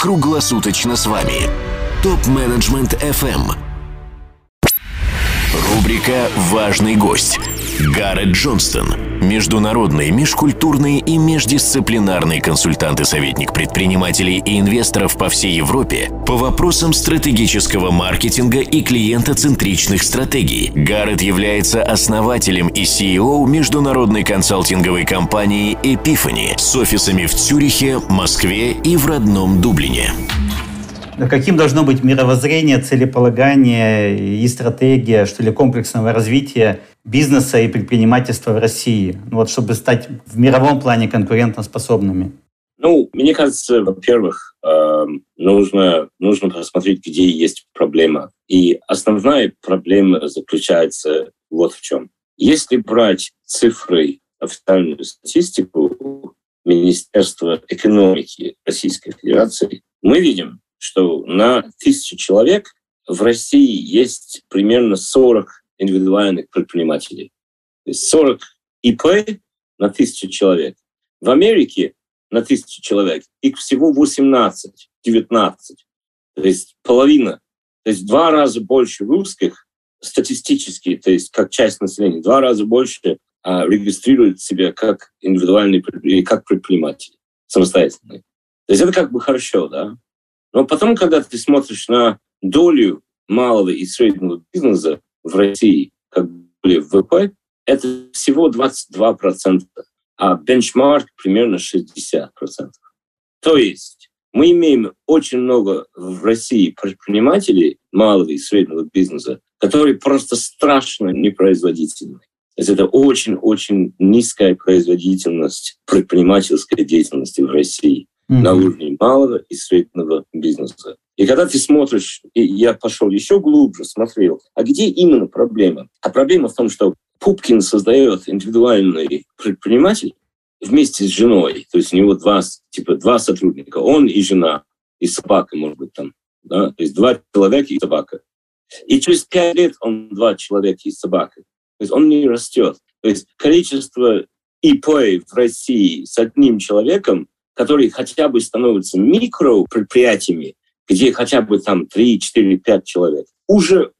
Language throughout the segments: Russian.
круглосуточно с вами. Топ-менеджмент FM. Рубрика «Важный гость». Гаррет Джонстон. Международный, межкультурный и междисциплинарный консультант и советник предпринимателей и инвесторов по всей Европе по вопросам стратегического маркетинга и клиентоцентричных стратегий. Гаррет является основателем и CEO международной консалтинговой компании Epiphany с офисами в Цюрихе, Москве и в родном Дублине. Каким должно быть мировоззрение, целеполагание и стратегия, что ли, комплексного развития бизнеса и предпринимательства в России, ну, вот, чтобы стать в мировом плане конкурентоспособными? Ну, мне кажется, во-первых, э, нужно, нужно посмотреть, где есть проблема. И основная проблема заключается вот в чем. Если брать цифры, официальную статистику Министерства экономики Российской Федерации, мы видим, что на тысячу человек в России есть примерно 40 индивидуальных предпринимателей. То есть 40 ИП на тысячу человек. В Америке на тысячу человек их всего 18, 19. То есть половина. То есть два раза больше русских статистически, то есть как часть населения, два раза больше а, регистрируют себя как индивидуальные как предприниматели самостоятельные. То есть это как бы хорошо, да? Но потом, когда ты смотришь на долю малого и среднего бизнеса в России, как были ВВП, это всего 22%, а бенчмарк примерно 60%. То есть мы имеем очень много в России предпринимателей малого и среднего бизнеса, которые просто страшно непроизводительны. То есть это очень-очень низкая производительность предпринимательской деятельности в России mm-hmm. на уровне малого и среднего бизнеса. И когда ты смотришь, и я пошел еще глубже, смотрел, а где именно проблема? А проблема в том, что Пупкин создает индивидуальный предприниматель вместе с женой. То есть у него два, типа, два сотрудника, он и жена, и собака, может быть, там. Да? То есть два человека и собака. И через пять лет он два человека и собака. То есть он не растет. То есть количество ИП в России с одним человеком которые хотя бы становятся микропредприятиями, где хотя бы там 3, 4, 5 человек, уже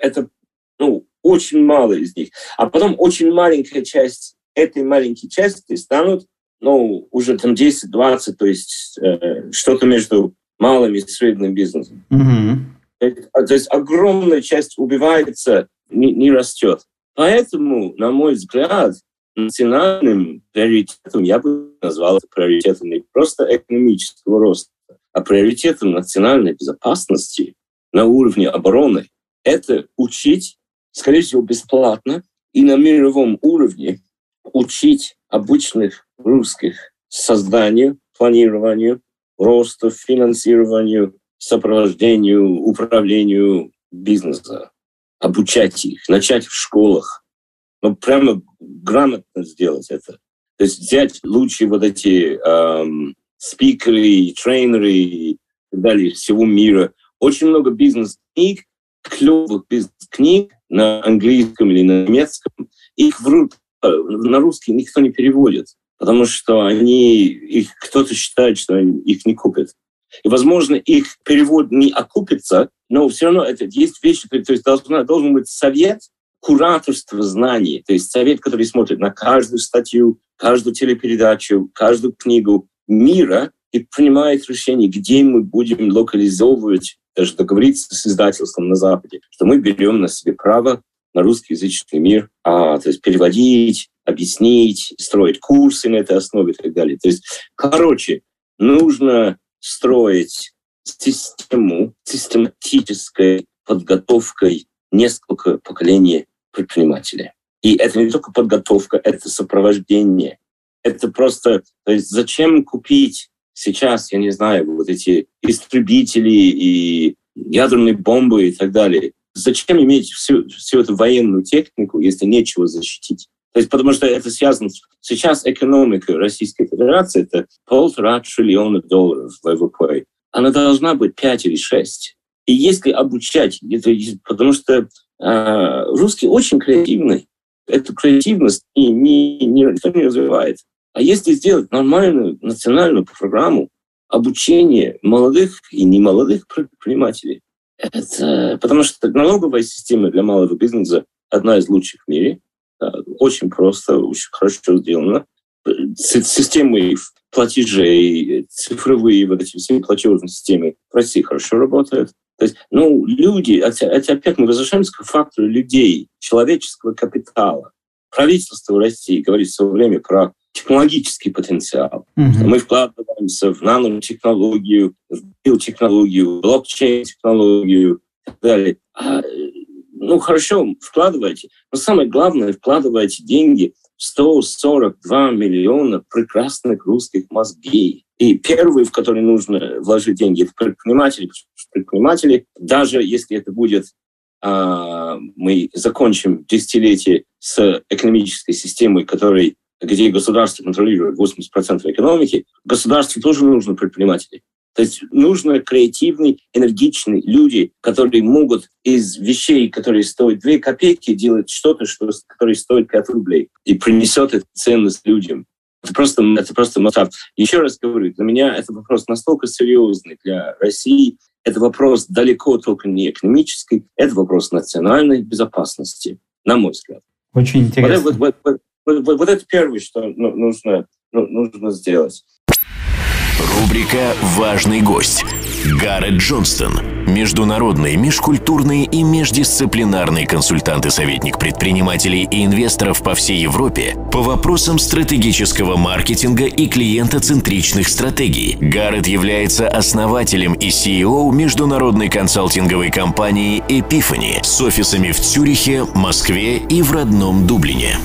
это ну, очень мало из них. А потом очень маленькая часть этой маленькой части станут ну, уже там 10-20, то есть э, что-то между малым и средним бизнесом. Mm-hmm. То есть огромная часть убивается, не, не растет. Поэтому, на мой взгляд, национальным приоритетом я бы назвал приоритетом не просто экономического роста, а приоритетом национальной безопасности на уровне обороны. Это учить, скорее всего, бесплатно и на мировом уровне учить обычных русских созданию, планированию, росту, финансированию, сопровождению, управлению бизнеса, обучать их, начать в школах, но прямо грамотно сделать это. То есть взять лучшие вот эти эм, спикеры, тренеры и так далее всего мира. Очень много бизнес-книг, клевых бизнес-книг на английском или на немецком. Их врут, э, на русский никто не переводит, потому что они, их кто-то считает, что они, их не купят. И, возможно, их перевод не окупится, но все равно это есть вещи, то есть должна, должен быть совет, кураторство знаний, то есть совет, который смотрит на каждую статью, каждую телепередачу, каждую книгу мира и принимает решение, где мы будем локализовывать, даже договориться с издательством на Западе, что мы берем на себе право на русскоязычный мир, а, то есть переводить, объяснить, строить курсы на этой основе и так далее. То есть, короче, нужно строить систему систематической подготовкой несколько поколений предпринимателей. И это не только подготовка, это сопровождение. Это просто, то есть зачем купить сейчас, я не знаю, вот эти истребители и ядерные бомбы и так далее. Зачем иметь всю, всю эту военную технику, если нечего защитить? То есть потому что это связано... Сейчас экономика Российской Федерации — это полтора триллиона долларов ВВП. Она должна быть 5 или 6. И если обучать, это, потому что русский очень креативный, эту креативность ни, ни, ни, никто не развивает. А если сделать нормальную национальную программу, обучение молодых и немолодых предпринимателей. Это, потому что налоговая система для малого бизнеса одна из лучших в мире. Очень просто, очень хорошо сделано. Системы платежей, цифровые вот эти все платежные системы в России хорошо работают. То есть, ну, люди, это, опять мы возвращаемся к фактору людей, человеческого капитала. Правительство России говорит все время про технологический потенциал. Угу. Мы вкладываемся в нанотехнологию, в биотехнологию, блокчейн-технологию и так далее. А, ну, хорошо, вкладывайте. Но самое главное, вкладывайте деньги в 142 миллиона прекрасных русских мозгей. И первый, в который нужно вложить деньги, это предприниматели. Предприниматели, даже если это будет а, мы закончим десятилетие с экономической системой, которой где государство контролирует 80% экономики, государству тоже нужны предприниматели. То есть нужны креативные, энергичные люди, которые могут из вещей, которые стоят 2 копейки, делать что-то, что, которое стоит 5 рублей и принесет эту ценность людям. Это просто, это просто масштаб. Еще раз говорю, для меня это вопрос настолько серьезный для России. Это вопрос далеко только не экономический, это вопрос национальной безопасности, на мой взгляд. Очень интересно. Вот, вот, вот, вот, вот, вот это первое, что ну, нужно, ну, нужно сделать. Рубрика «Важный гость». Гаррет Джонстон. Международный, межкультурный и междисциплинарный консультант и советник предпринимателей и инвесторов по всей Европе по вопросам стратегического маркетинга и клиентоцентричных стратегий. Гаррет является основателем и CEO международной консалтинговой компании Epiphany с офисами в Цюрихе, Москве и в родном Дублине.